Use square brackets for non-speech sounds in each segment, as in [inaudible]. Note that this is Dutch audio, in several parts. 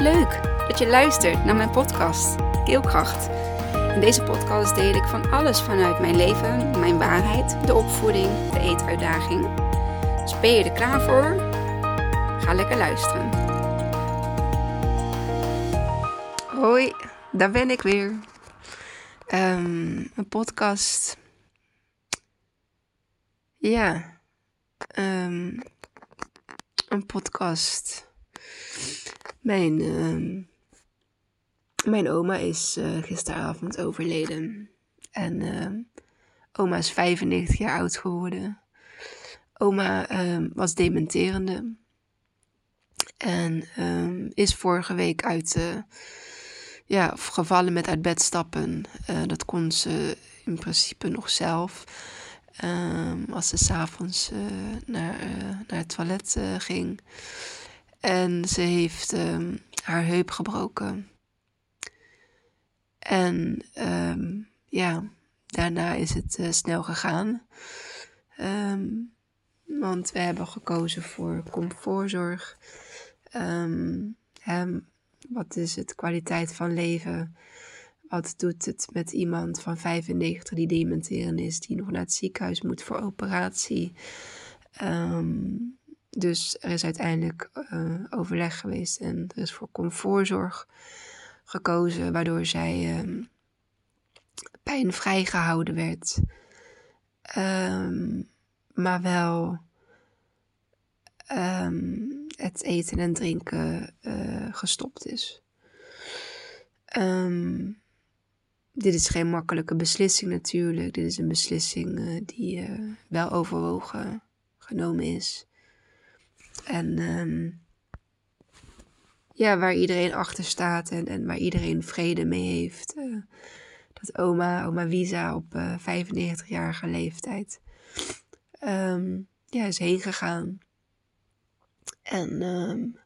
Leuk dat je luistert naar mijn podcast Keelkracht. In deze podcast deel ik van alles vanuit mijn leven, mijn waarheid, de opvoeding, de eetuitdaging. Dus ben je er klaar voor? Ga lekker luisteren. Hoi, daar ben ik weer. Um, een podcast. Ja. Um, een podcast mijn, uh, mijn oma is uh, gisteravond overleden. En uh, oma is 95 jaar oud geworden. Oma ehm, was dementerende. En is vorige week uit, uh, ja, gevallen met uit bed stappen. Uh, dat kon ze in principe nog zelf. Als ze s'avonds uh, naar, naar het toilet ging. En ze heeft um, haar heup gebroken. En um, ja, daarna is het uh, snel gegaan. Um, want we hebben gekozen voor comfortzorg. Wat is het kwaliteit van leven? Wat doet het met iemand van 95 die dementerend is, die nog naar het ziekenhuis moet voor operatie? Um, dus er is uiteindelijk uh, overleg geweest en er is voor comfortzorg gekozen, waardoor zij um, pijnvrij gehouden werd. Um, maar wel um, het eten en drinken uh, gestopt is. dit is geen makkelijke beslissing natuurlijk. Dit is een beslissing uh, die uh, wel overwogen genomen is. En um, ja, waar iedereen achter staat en, en waar iedereen vrede mee heeft. Uh, dat oma, oma Visa op uh, eh, 95-jarige leeftijd um, ja, is heen gegaan. En um,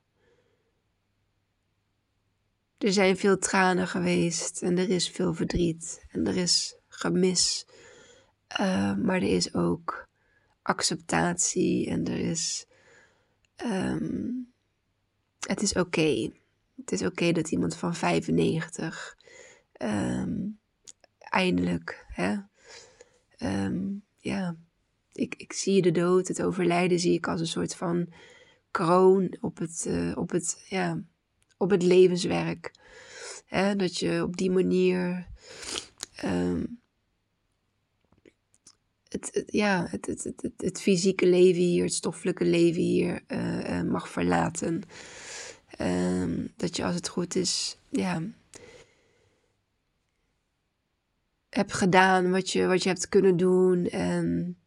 er zijn veel tranen geweest en er is veel verdriet en er is gemis. Uh, maar er is ook acceptatie en er is Um, het is oké. Het is oké dat iemand van 95 um, ehm, eindelijk, hè, um, ja, ik, ik zie de dood, het overlijden zie ik als een soort van kroon op het, uh, op het, ja, op het levenswerk. Hè, dat je op die manier het, ja, het, het, het, het, fysieke leven hier, het stoffelijke leven hier uh, mag verlaten. Um, dat je als het goed is, ja, hebt gedaan wat je, wat je hebt kunnen doen. En,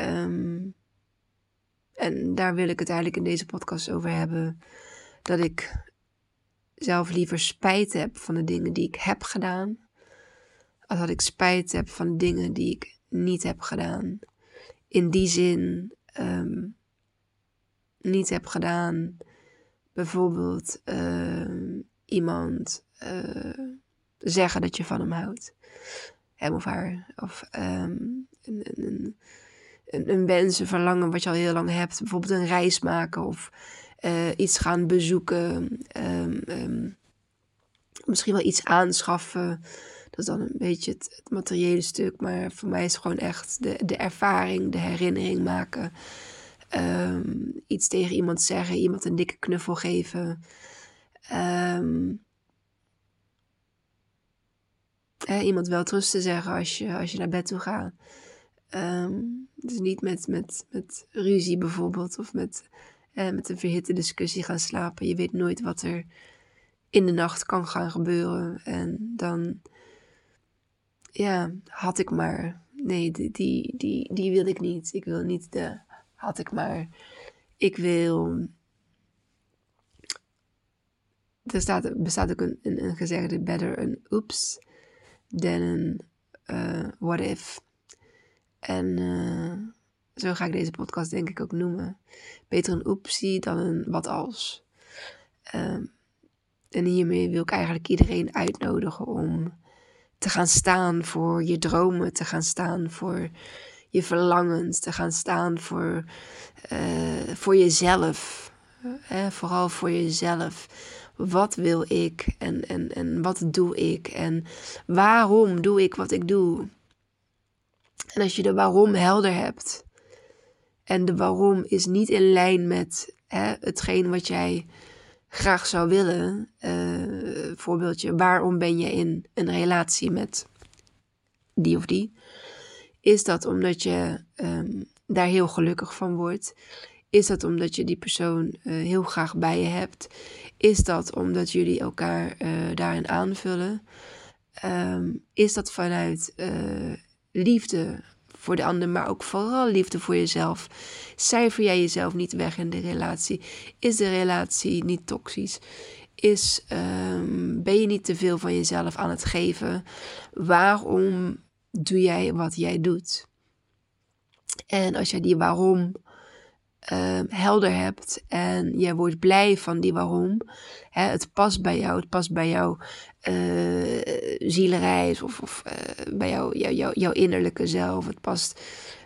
um, en daar wil ik het eigenlijk in deze podcast over hebben. Dat ik zelf liever spijt heb van de dingen die ik heb gedaan. Als dat ik spijt heb van de dingen die ik niet heb gedaan. In die zin um, niet heb gedaan. Bijvoorbeeld uh, iemand uh, zeggen dat je van hem houdt. Hem of haar. Of um, een, een, een, een wens, een verlangen wat je al heel lang hebt. Bijvoorbeeld een reis maken of uh, iets gaan bezoeken. Misschien wel iets aanschaffen. Dat is dan een beetje het, materiële stuk. Maar voor mij is het gewoon echt de, de ervaring, de herinnering maken. Um, iets tegen iemand zeggen, iemand een dikke knuffel geven. Um, iemand wel trust te zeggen als je, als je naar bed toe gaat. Um, dus niet met, met, met ruzie bijvoorbeeld of met, eh, met een verhitte discussie gaan slapen. Je weet nooit wat er in de nacht kan gaan gebeuren. En dan ja, had ik maar. Nee, die, die, die, die wil ik niet. Ik wil niet de had ik maar. Ik wil. Er staat, bestaat ook een, een, gezegde: better een oops than een uh, what if. En uh, zo ga ik deze podcast denk ik ook noemen. Beter een oepsie dan een wat als. Uh, en hiermee wil ik eigenlijk iedereen uitnodigen om te gaan staan voor je dromen, te gaan staan voor je verlangens, te gaan staan voor, uh, voor jezelf. Hè, vooral voor jezelf. wat wil ik en, en, en wat doe ik en waarom doe ik wat ik doe. En als je de waarom helder hebt en de waarom is niet in lijn met hetgeen wat jij graag zou willen. Uh, voorbeeldje, waarom ben je in een relatie met die of die? Is dat omdat je um, daar heel gelukkig van wordt? Is dat omdat je die persoon uh, heel graag bij je hebt? Is dat omdat jullie elkaar uh, daarin aanvullen? Um, is dat vanuit liefde voor de ander, maar ook vooral liefde voor jezelf. Cijfer jij jezelf niet weg in de relatie? Is de relatie niet toxisch? Is, um, ben je niet te veel van jezelf aan het geven? Waarom doe jij wat jij doet? En als jij die waarom uh, helder hebt en jij wordt blij van die waarom. Hè, het past bij jou, het past bij jouw uh, zielenreis of, of uh, bij jou, jou, jou, jouw innerlijke zelf. Het past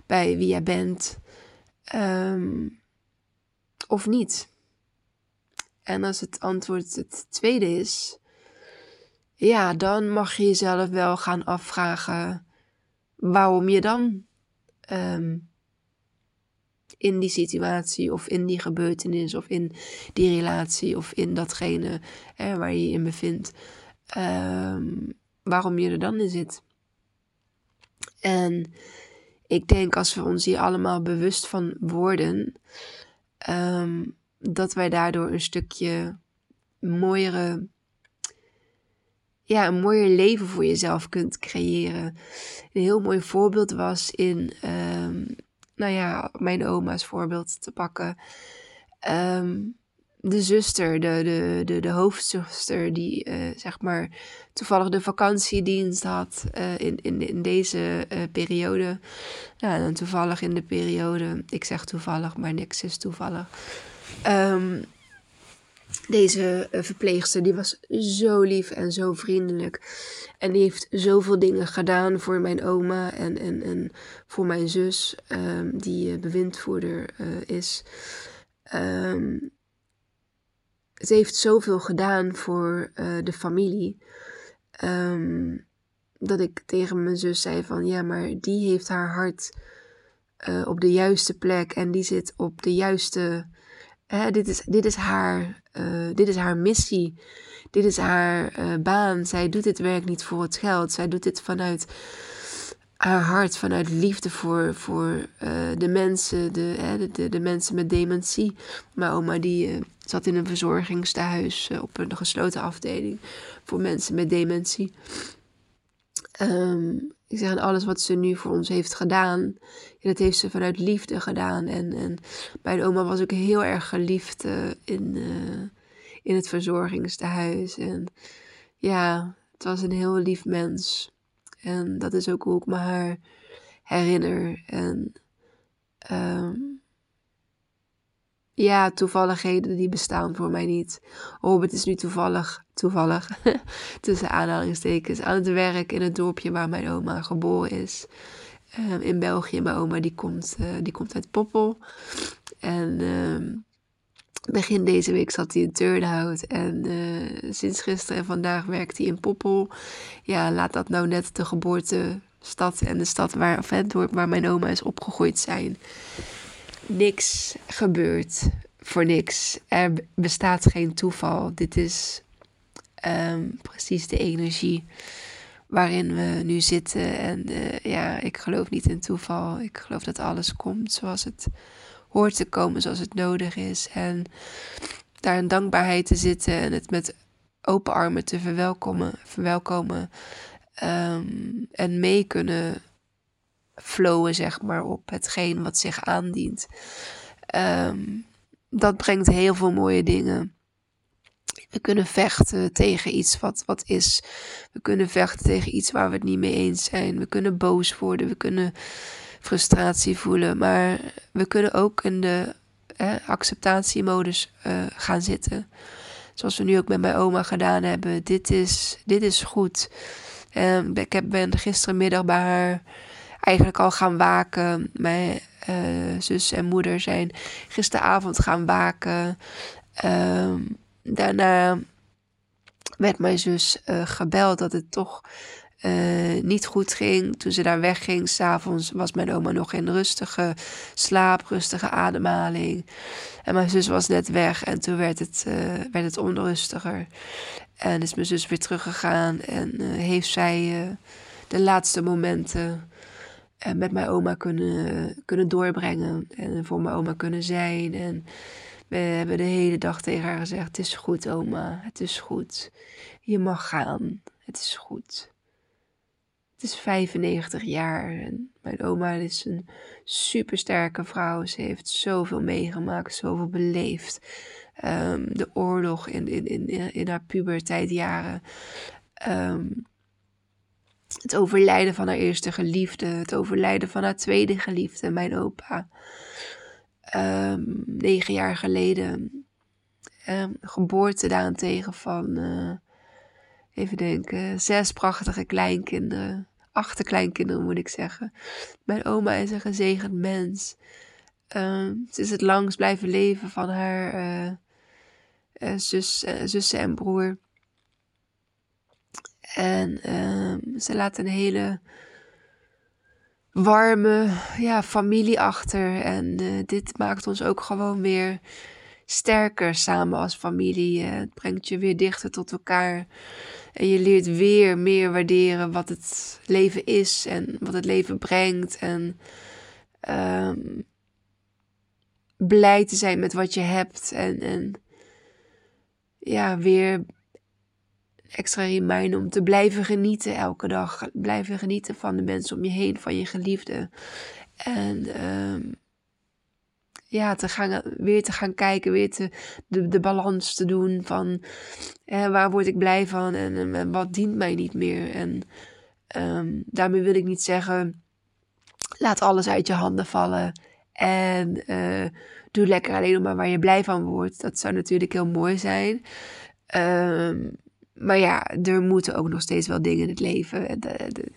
bij wie jij bent. Um, of niet. En als het antwoord het tweede is, ja, dan mag je jezelf wel gaan afvragen waarom je dan um, in die situatie of in die gebeurtenis of in die relatie of in datgene waar je je in bevindt, um, waarom je er dan in zit. En ik denk als we ons hier allemaal bewust van worden, um, dat wij daardoor een stukje mooiere, ja, een mooier leven voor jezelf kunt creëren. Een heel mooi voorbeeld was in um, nou ja, mijn oma's voorbeeld te pakken. Ehm, de zuster, de, de, de, hoofdzuster, die uh, zeg maar toevallig de vakantiedienst had uh, in, in, in deze uh, periode. Ja, en toevallig in de periode, ik zeg toevallig, maar niks is toevallig. Um, deze verpleegster, die was zo lief en zo vriendelijk. En die heeft zoveel dingen gedaan voor mijn oma en, en, en voor mijn zus, um, die bewindvoerder is. Um, ze heeft zoveel gedaan voor de familie. Um, dat ik tegen mijn zus zei van ja, maar die heeft haar hart op de juiste plek en die zit op de juiste dit, is, dit, is haar, uh, dit is haar missie. Dit is haar baan. Zij doet dit werk niet voor het geld. Zij doet dit vanuit haar hart, vanuit liefde voor, voor de mensen, de, de, de, de, mensen met dementie. Mijn oma die zat in een verzorgingstehuis op een gesloten afdeling voor mensen met dementie. Um, ik zeg, alles wat ze nu voor ons heeft gedaan, dat heeft ze vanuit liefde gedaan. En, en mijn oma was ook heel erg geliefd uh, in, uh, in het verzorgingstehuis. En ja, het was een heel lief mens. En dat is ook hoe ik me haar herinner. En um, ja, toevalligheden die bestaan voor mij niet. Robert is nu toevallig, toevallig, [laughs] tussen aanhalingstekens, aan het werk in het dorpje waar mijn oma geboren is. Um, in België. Mijn oma die komt, uh, die komt uit Poppel. En um, begin deze week zat hij in Turnhout. En uh, sinds gisteren en vandaag werkt hij in Poppel. Ja, laat dat nou net de geboortestad en de stad waar, of het waar mijn oma is opgegroeid zijn niks gebeurt voor niks. Er bestaat geen toeval. Dit is um, precies de energie waarin we nu zitten. En uh, ja, ik geloof niet in toeval. Ik geloof dat alles komt zoals het hoort te komen, zoals het nodig is. En daar in dankbaarheid te zitten en het met open armen te verwelkomen. verwelkomen um, en mee kunnen flowen, zeg maar, op hetgeen wat zich aandient. Um, dat brengt heel veel mooie dingen. We kunnen vechten tegen iets wat, wat is. We kunnen vechten tegen iets waar we het niet mee eens zijn. We kunnen boos worden. We kunnen frustratie voelen. Maar we kunnen ook in de acceptatiemodus uh, gaan zitten. Zoals we nu ook met mijn oma gedaan hebben. Dit is, dit is goed. Um, ik heb, ben gisterenmiddag bij haar eigenlijk al gaan waken. Mijn uh, zus en moeder zijn gisteravond gaan waken. Uh, daarna werd mijn zus uh, gebeld dat het toch uh, niet goed ging. Toen ze daar wegging, s'avonds was mijn oma nog in rustige slaap, rustige ademhaling. En mijn zus was net weg en toen werd het, werd het onrustiger. En is mijn zus weer teruggegaan en heeft zij de laatste momenten met mijn oma kunnen, kunnen doorbrengen. En voor mijn oma kunnen zijn. En we hebben de hele dag tegen haar gezegd: Het is goed, oma, het is goed. Je mag gaan, het is goed. Het is 95 jaar en mijn oma is een supersterke vrouw. Ze heeft zoveel meegemaakt, zoveel beleefd. Um, de oorlog in, in, in, in haar puberteitjaren. Um, het overlijden van haar eerste geliefde. Het overlijden van haar tweede geliefde, mijn opa. Um, negen jaar geleden. Um, geboorte daarentegen van, uh, even denken, zes prachtige kleinkinderen. Achterkleinkinderen moet ik zeggen. Mijn oma is een gezegend mens. Um, ze is het langst blijven leven van haar uh, uh, zus, zussen en broer. En ze laat een hele warme ja, familie achter. En uh, dit maakt ons ook gewoon weer sterker samen als familie. Uh, het brengt je weer dichter tot elkaar. En je leert weer meer waarderen wat het leven is en wat het leven brengt. En um, blij te zijn met wat je hebt. En, en ja, weer extra reminder om te blijven genieten elke dag. Blijven genieten van de mensen om je heen, van je geliefde. En um, ja, te gaan, weer te gaan kijken, weer te, de, de balans te doen van waar word ik blij van en, wat dient mij niet meer. En um, daarmee wil ik niet zeggen, laat alles uit je handen vallen en uh, doe lekker alleen maar waar je blij van wordt. Dat zou natuurlijk heel mooi zijn. Um, maar ja, er moeten ook nog steeds wel dingen in het leven.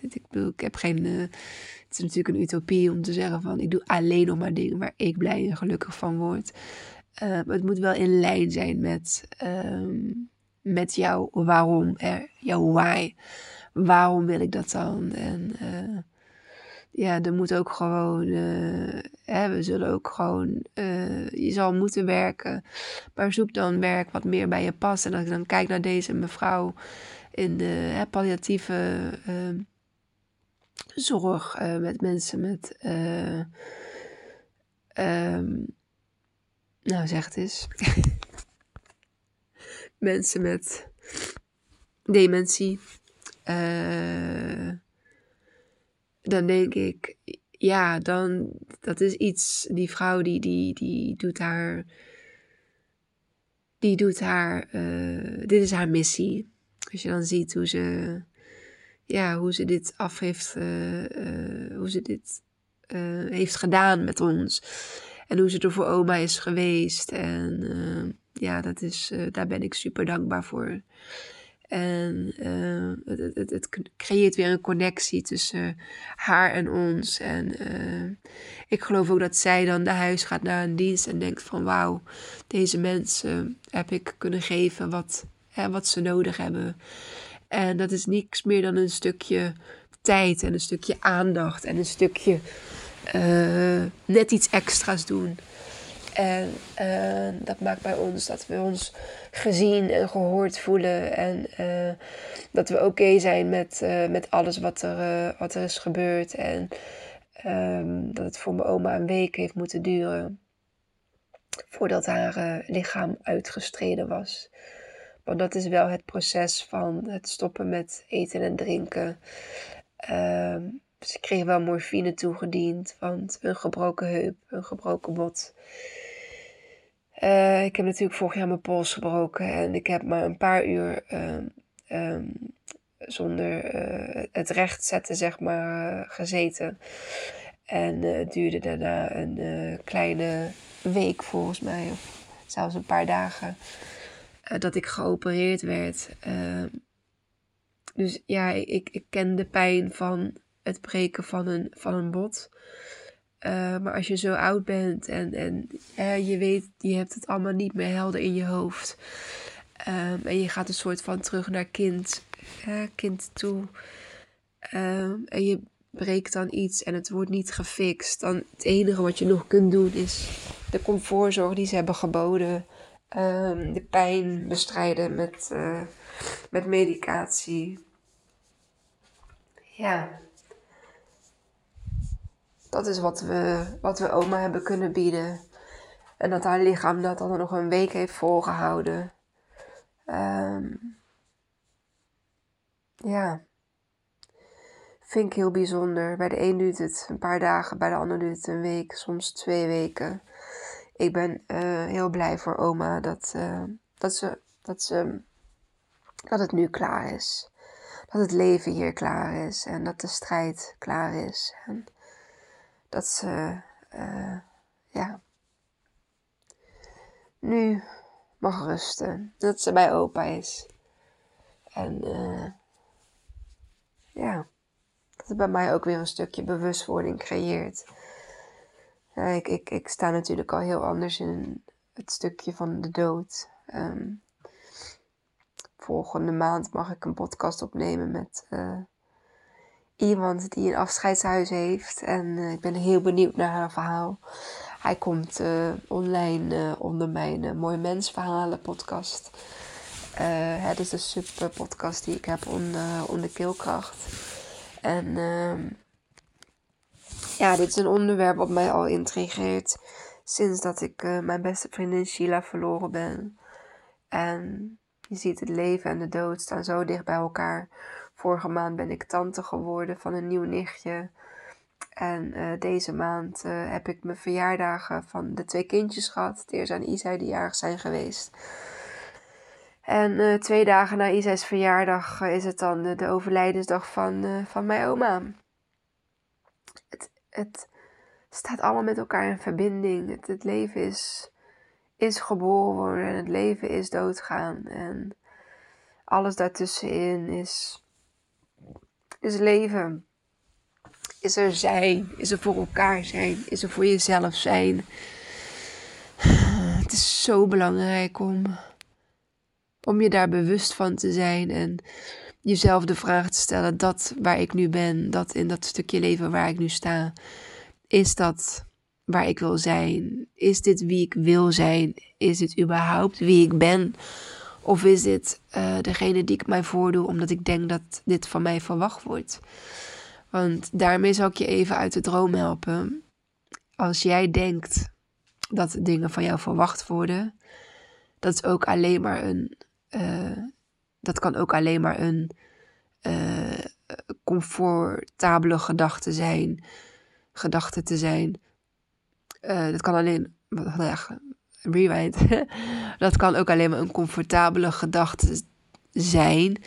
ik bedoel, ik heb geen. Uh, het is natuurlijk een utopie om te zeggen van ik doe alleen nog maar dingen waar ik blij en gelukkig van word. Uh, maar het moet wel in lijn zijn met, uh, met jouw waarom, er, jouw why. Waarom wil ik dat dan? En ja, er moet ook gewoon, uh, hè, we zullen ook gewoon, uh, je zal moeten werken. Maar zoek dan werk wat meer bij je past. En als ik dan kijk naar deze mevrouw in de hè, palliatieve uh, zorg met mensen met, um, nou zeg het eens, [laughs] mensen met dementie. Uh, dan denk ik, ja, dan, dat is iets, die vrouw die, die, die doet haar, die doet haar, uh, dit is haar missie. Als je dan ziet hoe ze, ja, hoe ze dit af heeft, uh, uh, hoe ze dit heeft gedaan met ons. En hoe ze er voor oma is geweest. En ja, dat is, daar ben ik super dankbaar voor. En uh, het, het, het, creëert weer een connectie tussen haar en ons. En uh, ik geloof ook dat zij dan naar huis gaat naar een dienst en denkt van wauw, deze mensen heb ik kunnen geven wat, hè, wat ze nodig hebben. En dat is niks meer dan een stukje tijd en een stukje aandacht en een stukje uh, net iets extra's doen. En uh, dat maakt bij ons dat we ons gezien en gehoord voelen. En uh, dat we oké zijn met, uh, met alles wat er, wat er is gebeurd. En um, dat het voor mijn oma een week heeft moeten duren. Voordat haar lichaam uitgestreden was. Want dat is wel het proces van het stoppen met eten en drinken. Uh, ze kreeg wel morfine toegediend, want een gebroken heup, een gebroken bot. Uh, ik heb natuurlijk vorig jaar mijn pols gebroken en ik heb maar een paar uur uh, um, zonder uh, het rechtzetten, zeg maar, gezeten. En het duurde daarna een kleine week volgens mij, of zelfs een paar dagen, dat ik geopereerd werd. Ehm, dus ja, ik, ik ken de pijn van het breken van een, van een bot. Uh, maar als je zo oud bent en, en je weet, je hebt het allemaal niet meer helder in je hoofd. Ehm, en je gaat een soort van terug naar kind, kind toe. Ehm, en je breekt dan iets en het wordt niet gefixt. Dan het enige wat je nog kunt doen is de comfortzorg die ze hebben geboden. Ehm, de pijn bestrijden met, uh, met medicatie. Ja. Dat is wat we, wat we oma hebben kunnen bieden. En dat haar lichaam dat dan nog een week heeft volgehouden. Um, ja. Vind ik heel bijzonder. Bij de een duurt het een paar dagen, bij de ander duurt het een week, soms twee weken. Ik ben uh, heel blij voor oma dat, uh, dat, ze, dat, ze, dat het nu klaar is. Dat het leven hier klaar is en dat de strijd klaar is. En dat ze, uh, ja, nu mag rusten. Dat ze bij opa is. En uh, ja, dat het bij mij ook weer een stukje bewustwording creëert. Ik, ik, sta natuurlijk al heel anders in het stukje van de dood. Um, volgende maand mag ik een podcast opnemen met uh, iemand die een afscheidshuis heeft. En uh, ik ben heel benieuwd naar haar verhaal. Hij komt uh, online onder mijn Mooi Mens Verhalen podcast. het is een sub podcast die ik heb onder, onder Keelkracht. En ehm, ja, dit is een onderwerp wat mij al intrigeert sinds dat ik mijn beste vriendin Sheila verloren ben. En je ziet het leven en de dood staan zo dicht bij elkaar. Vorige maand ben ik tante geworden van een nieuw nichtje. En uh, deze maand uh, heb ik mijn verjaardagen van de twee kindjes gehad. Het eerst aan Isai die jarig zijn geweest. En twee dagen na Isai's verjaardag is het dan de overlijdensdag van, van mijn oma het staat allemaal met elkaar in verbinding. Het, het leven is, is geboren worden en het leven is doodgaan. En alles daartussenin is, is leven. Is er zijn, is er voor elkaar zijn, is er voor jezelf zijn. Het is zo belangrijk om, om je daar bewust van te zijn en jezelf de vraag te stellen: dat waar ik nu ben, dat in dat stukje leven waar ik nu sta, is dat waar ik wil zijn? Is dit wie ik wil zijn? Is dit überhaupt wie ik ben? Of is dit uh, degene die ik mij voordoe omdat ik denk dat dit van mij verwacht wordt? Want daarmee zal ik je even uit de droom helpen. Als jij denkt dat dingen van jou verwacht worden, dat is ook alleen maar een uh, dat kan ook alleen maar een uh, comfortabele gedachte zijn. Gedachte te zijn. Dat kan alleen. Rewind. [laughs] dat kan ook alleen maar een comfortabele gedachte zijn.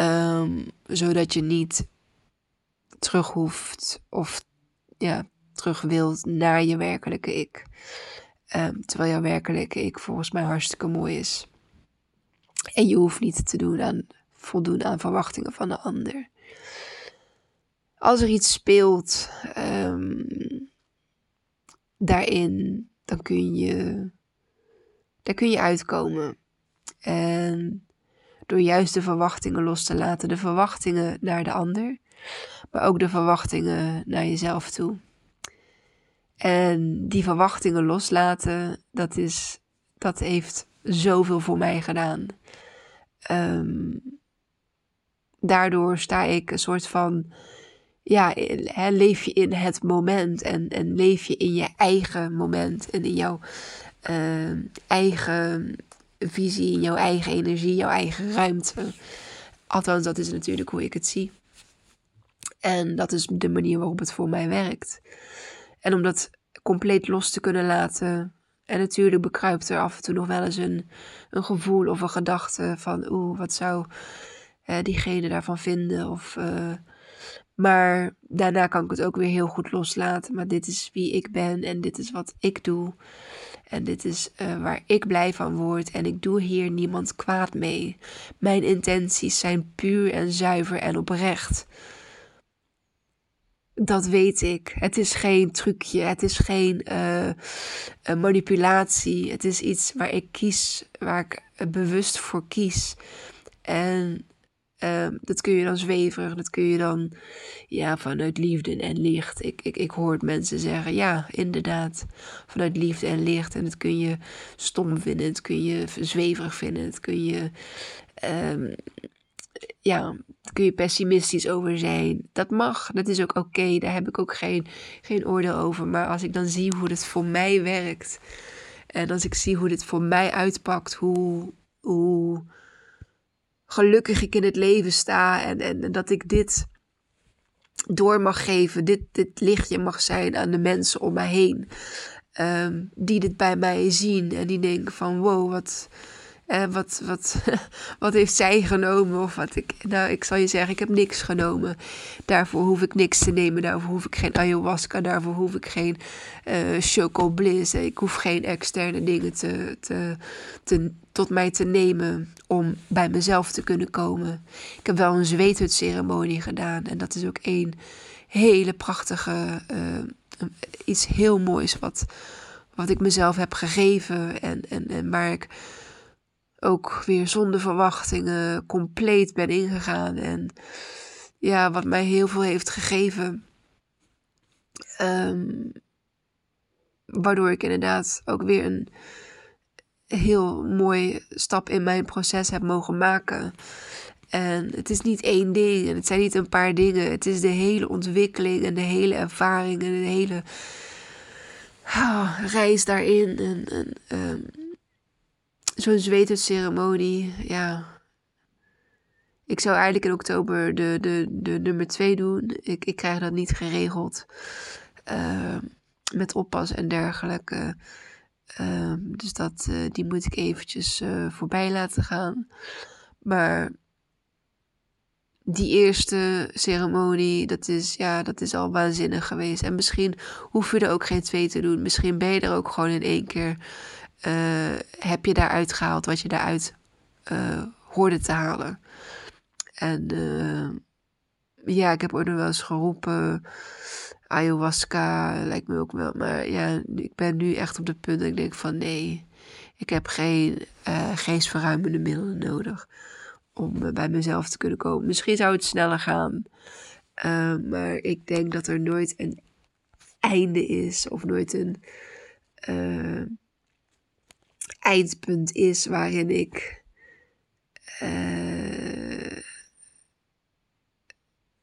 Um, zodat je niet terug hoeft of ja, terug wilt naar je werkelijke ik. Um, terwijl jouw werkelijke ik volgens mij hartstikke mooi is. En je hoeft niet te doen aan voldoen aan verwachtingen van de ander. Als er iets speelt um, daarin, dan kun je, daar kun je uitkomen. En door juist de verwachtingen los te laten, de verwachtingen naar de ander, maar ook de verwachtingen naar jezelf toe. En die verwachtingen loslaten, dat, is, dat heeft zoveel voor mij gedaan. Um, daardoor sta ik een soort van. Ja, leef je in het moment en, en leef je in je eigen moment en in jouw uh, eigen visie, jouw eigen energie, jouw eigen ruimte. Althans, dat is natuurlijk hoe ik het zie. En dat is de manier waarop het voor mij werkt. En om dat compleet los te kunnen laten, en natuurlijk bekruipt er af en toe nog wel eens een, een gevoel of een gedachte van, oeh, wat zou uh, diegene daarvan vinden? Of, uh, maar daarna kan ik het ook weer heel goed loslaten. Maar dit is wie ik ben en dit is wat ik doe. En dit is uh, waar ik blij van word. En ik doe hier niemand kwaad mee. Mijn intenties zijn puur en zuiver en oprecht. Dat weet ik. Het is geen trucje. Het is geen uh, manipulatie. Het is iets waar ik kies, waar ik bewust voor kies. En uh, dat kun je dan zweverig, dat kun je dan ja, vanuit liefde en licht. Ik, ik, ik hoor mensen zeggen, ja, inderdaad, vanuit liefde en licht. En dat kun je stom vinden, dat kun je zweverig vinden, dat kun je um, ja, kun je pessimistisch over zijn. Dat mag, dat is ook oké. Daar heb ik ook geen, geen oordeel over. Maar als ik dan zie hoe dit voor mij werkt. En als ik zie hoe dit voor mij uitpakt. Hoe, hoe gelukkig ik in het leven sta. En, en, dat ik dit door mag geven. Dit, dit lichtje mag zijn aan de mensen om mij heen. Um, die dit bij mij zien. En die denken van wow, wat uh, wat, wat, [laughs] wat heeft zij genomen? Of wat ik, nou, ik zal je zeggen, ik heb niks genomen. Daarvoor hoef ik niks te nemen. Daarvoor hoef ik geen ayahuasca. Daarvoor hoef ik geen uh. Ik hoef geen externe dingen te, te, te, tot mij te nemen om bij mezelf te kunnen komen. Ik heb wel een zweethutceremonie gedaan. En dat is ook één hele prachtige, uh, iets heel moois wat, wat ik mezelf heb gegeven. En, en, en waar ik ook weer zonder verwachtingen compleet ben ingegaan. En ja, wat mij heel veel heeft gegeven. Um, waardoor ik inderdaad ook weer een heel mooi stap in mijn proces heb mogen maken. En het is niet één ding en het zijn niet een paar dingen. Het is de hele ontwikkeling en de hele ervaring en de hele oh, reis daarin. En, en um, zo'n zweetceremonie, ja. Ik zou eigenlijk in oktober de, de, de nummer 2 doen. Ik, ik krijg dat niet geregeld. Uh, met oppas en dergelijke. Uh, dus dat, uh, die moet ik eventjes eh, voorbij laten gaan. Maar die eerste ceremonie, dat is, ja, dat is al waanzinnig geweest. En misschien hoef je er ook geen twee te doen. Misschien ben je er ook gewoon in één keer uh, heb je daaruit gehaald wat je daaruit hoorde te halen. En uh, ja, ik heb ook nog wel eens geroepen. Ayahuasca lijkt me ook wel. Maar ja, ik ben nu echt op het punt dat ik denk van nee. Ik heb geen geestverruimende middelen nodig. Om bij mezelf te kunnen komen. Misschien zou het sneller gaan. maar ik denk dat er nooit een einde is. Of nooit een eindpunt is waarin ik. Uh,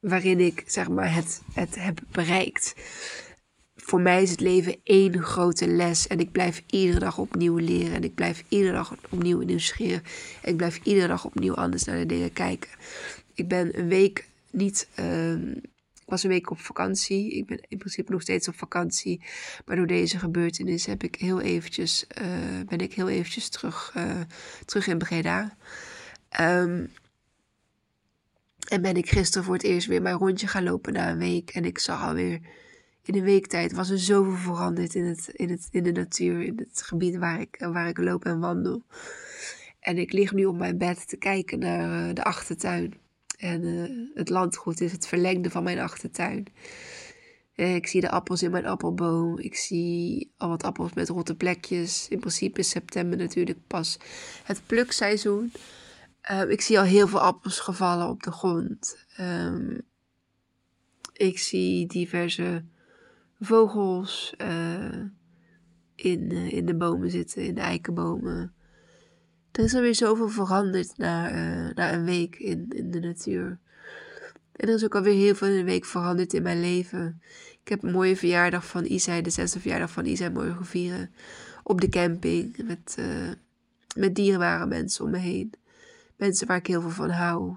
waarin ik zeg maar het, het heb bereikt. Voor mij is het leven één grote les. En ik blijf iedere dag opnieuw leren. En ik blijf iedere dag opnieuw nieuwsgierig. En ik blijf iedere dag opnieuw anders naar de dingen kijken. Ik ben een week niet uh, was een week op vakantie. Ik ben in principe nog steeds op vakantie. Maar door deze gebeurtenis heb ik heel eventjes, uh, ben ik heel eventjes terug, uh, terug in Breda. Um, en ben ik gisteren voor het eerst weer mijn rondje gaan lopen na een week. En ik zag alweer in een week tijd was er zoveel veranderd in, het, in, het, in de natuur. In het gebied waar ik, waar ik loop en wandel. En ik lig nu op mijn bed te kijken naar uh, de achtertuin. En uh, het landgoed is het verlengde van mijn achtertuin. Uh, ik zie de appels in mijn appelboom. Ik zie al wat appels met rotte plekjes. In principe is september natuurlijk pas het plukseizoen. Uh, ik zie al heel veel appels gevallen op de grond. Um, ik zie diverse vogels in, in de bomen zitten, in de eikenbomen. Er is alweer zoveel veranderd na, uh, na een week in, in de natuur. En er is ook alweer heel veel in een week veranderd in mijn leven. Ik heb een mooie verjaardag van Isai, de zesde verjaardag van Isai mogen vieren. Op de camping met, met dierbare mensen om me heen. Mensen waar ik heel veel van hou.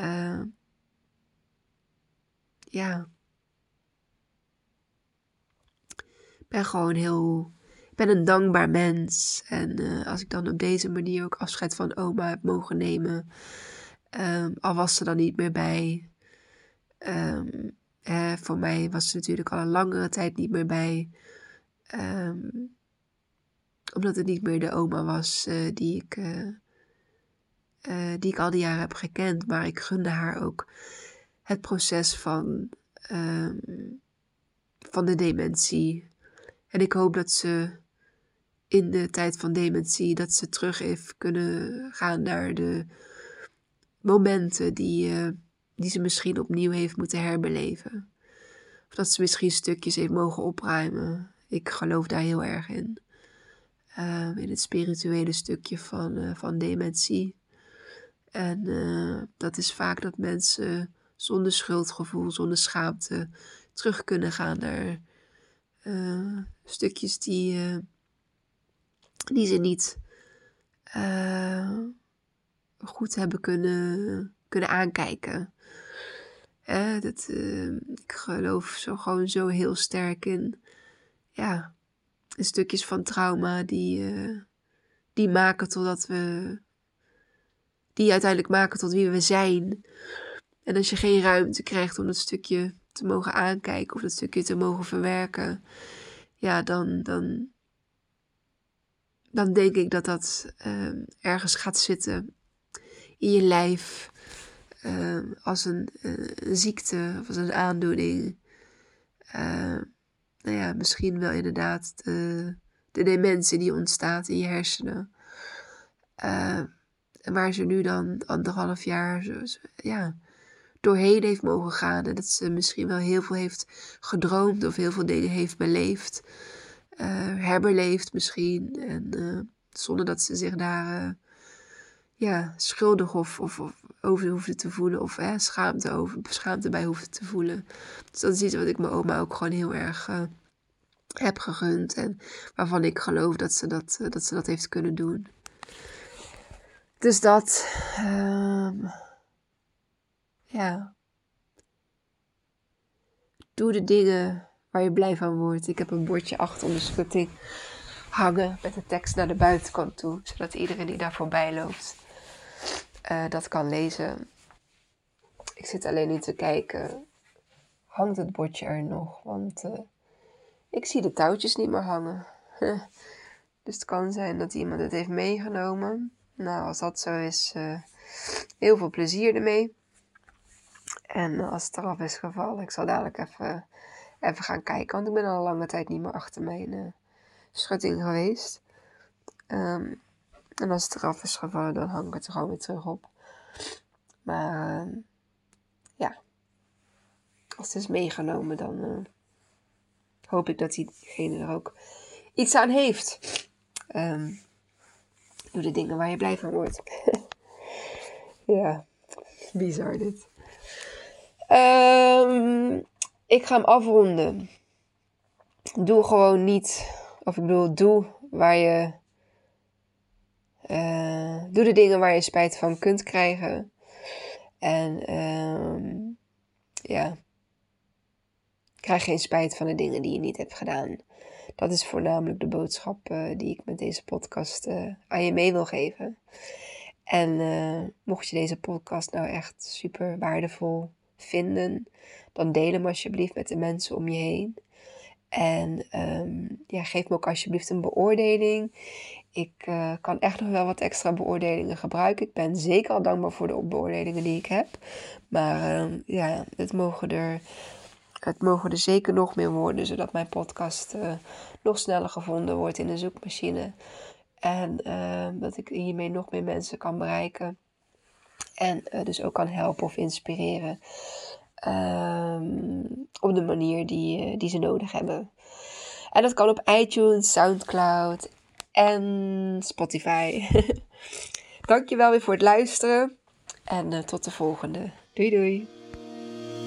Uh, ja. Ik ben gewoon heel ben een dankbaar mens. En uh, als ik dan op deze manier ook afscheid van oma heb mogen nemen, um, al was ze dan niet meer bij. Um, eh, voor mij was ze natuurlijk al een langere tijd niet meer bij. Um, omdat het niet meer de oma was uh, die, ik, die ik al die jaren heb gekend. Maar ik gunde haar ook het proces van ehm, van de dementie. En ik hoop dat ze in de tijd van dementie, dat ze terug heeft kunnen gaan naar de momenten die, uh, die ze misschien opnieuw heeft moeten herbeleven. Of dat ze misschien stukjes heeft mogen opruimen. Ik geloof daar heel erg in. Uh, in het spirituele stukje van, uh, van dementie. En uh, dat is vaak dat mensen zonder schuldgevoel, zonder schaamte terug kunnen gaan naar stukjes die, die ze niet goed hebben kunnen, kunnen aankijken. Eh, dat, ik geloof zo gewoon zo heel sterk in ja, stukjes van trauma die, die maken totdat we. Die uiteindelijk maken tot wie we zijn. En als je geen ruimte krijgt om dat stukje te mogen aankijken of dat stukje te mogen verwerken, ja, dan, dan, dan denk ik dat dat ergens gaat zitten in je lijf uh, als een, ziekte of als een aandoening. Uh, nou ja, misschien wel inderdaad de, de dementie die ontstaat in je hersenen. Waar ze nu dan anderhalf jaar zo, ja, doorheen heeft mogen gaan. En dat ze misschien wel heel veel heeft gedroomd of heel veel dingen heeft beleefd. herbeleefd misschien. En zonder dat ze zich daar ja, schuldig of, of, of over hoefde te voelen. Of hè, schaamte, over, schaamte bij hoefde te voelen. Dus dat is iets wat ik mijn oma ook gewoon heel erg uh, heb gegund. En waarvan ik geloof dat ze dat, uh, dat, ze dat heeft kunnen doen. Dus dat. Um, ja. Doe de dingen waar je blij van wordt. Ik heb een bordje achter de schutting hangen met de tekst naar de buitenkant toe, zodat iedereen die daar voorbij loopt uh, dat kan lezen. Ik zit alleen nu te kijken, hangt het bordje er nog? Want uh, ik zie de touwtjes niet meer hangen. [laughs] dus het kan zijn dat iemand het heeft meegenomen. Nou, als dat zo is, uh, heel veel plezier ermee. En als het eraf is gevallen, ik zal dadelijk even, even gaan kijken. Want ik ben al lange tijd niet meer achter mijn schutting geweest. Um, en als het eraf is gevallen, dan hang ik het er gewoon weer terug op. Maar uh, ja, als het is meegenomen, dan uh, hoop ik dat diegene er ook iets aan heeft. Um, doe de dingen waar je blij van wordt. [laughs] ja, bizar dit. Um, ik ga hem afronden. Doe gewoon niet, of ik bedoel, doe waar je uh, doe de dingen waar je spijt van kunt krijgen. En uh, ja, krijg geen spijt van de dingen die je niet hebt gedaan. Dat is voornamelijk de boodschap uh, die ik met deze podcast uh, aan je mee wil geven. En mocht je deze podcast nou echt super waardevol vinden, dan deel hem alsjeblieft met de mensen om je heen. En um, ja, geef me ook alsjeblieft een beoordeling. Ik kan echt nog wel wat extra beoordelingen gebruiken. Ik ben zeker al dankbaar voor de beoordelingen die ik heb. Maar uh, ja, het mogen, er, het mogen er zeker nog meer worden, zodat mijn podcast uh, nog sneller gevonden wordt in de zoekmachine. En ehm, dat ik hiermee nog meer mensen kan bereiken. En eh, dus ook kan helpen of inspireren. Um, op de manier die, die ze nodig hebben. En dat kan op iTunes, Soundcloud en Spotify. [laughs] Dankjewel weer voor het luisteren en tot de volgende. Doei doei.